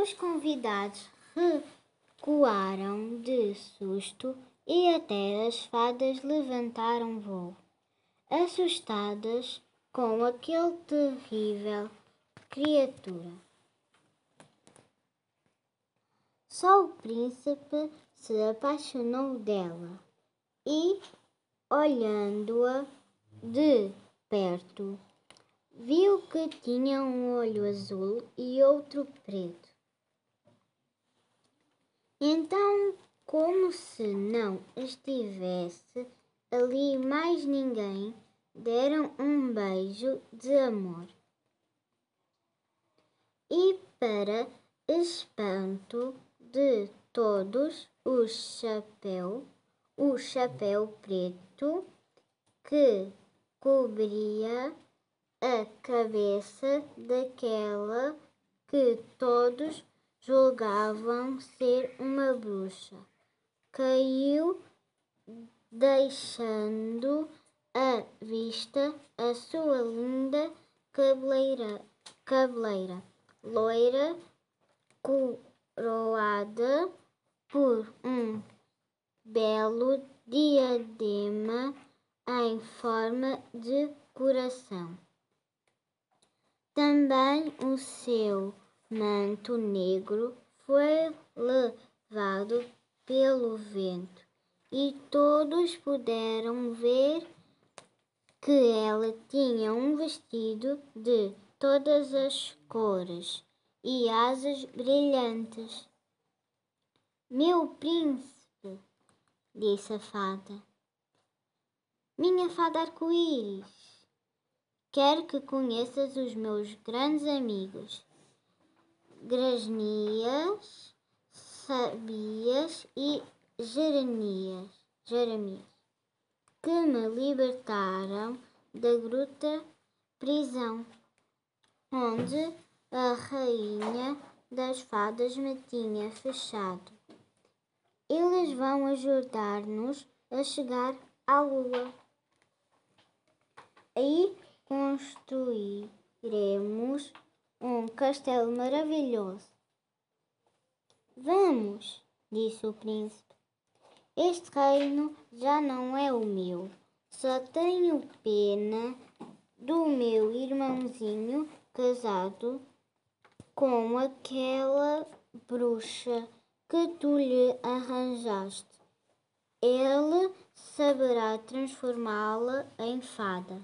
Os convidados recuaram de susto e até as fadas levantaram voo, assustadas com aquele terrível criatura. Só o príncipe se apaixonou dela e, olhando-a de perto, viu que tinha um olho azul e outro preto. Então, como se não estivesse ali mais ninguém, deram um beijo de amor. E para espanto de todos, o chapéu, o chapéu preto que cobria a cabeça daquela que todos julgavam ser uma bruxa. Caiu, deixando à vista a sua linda cabeleira, cabeleira loira, coroada por um belo diadema em forma de coração. Também o seu manto negro foi levado pelo vento e todos puderam ver que ela tinha um vestido de todas as cores e asas brilhantes. Meu príncipe, disse a fada, minha fada arco-íris, Quero que conheças os meus grandes amigos, Grasnias, Sabias e Jeremias, Jeremias, que me libertaram da gruta prisão, onde a rainha das fadas me tinha fechado. Eles vão ajudar-nos a chegar à lua. Aí construiremos um castelo maravilhoso. Vamos, disse o príncipe. Este reino já não é o meu. Só tenho pena do meu irmãozinho casado com aquela bruxa que tu lhe arranjaste. Ele saberá transformá-la em fada.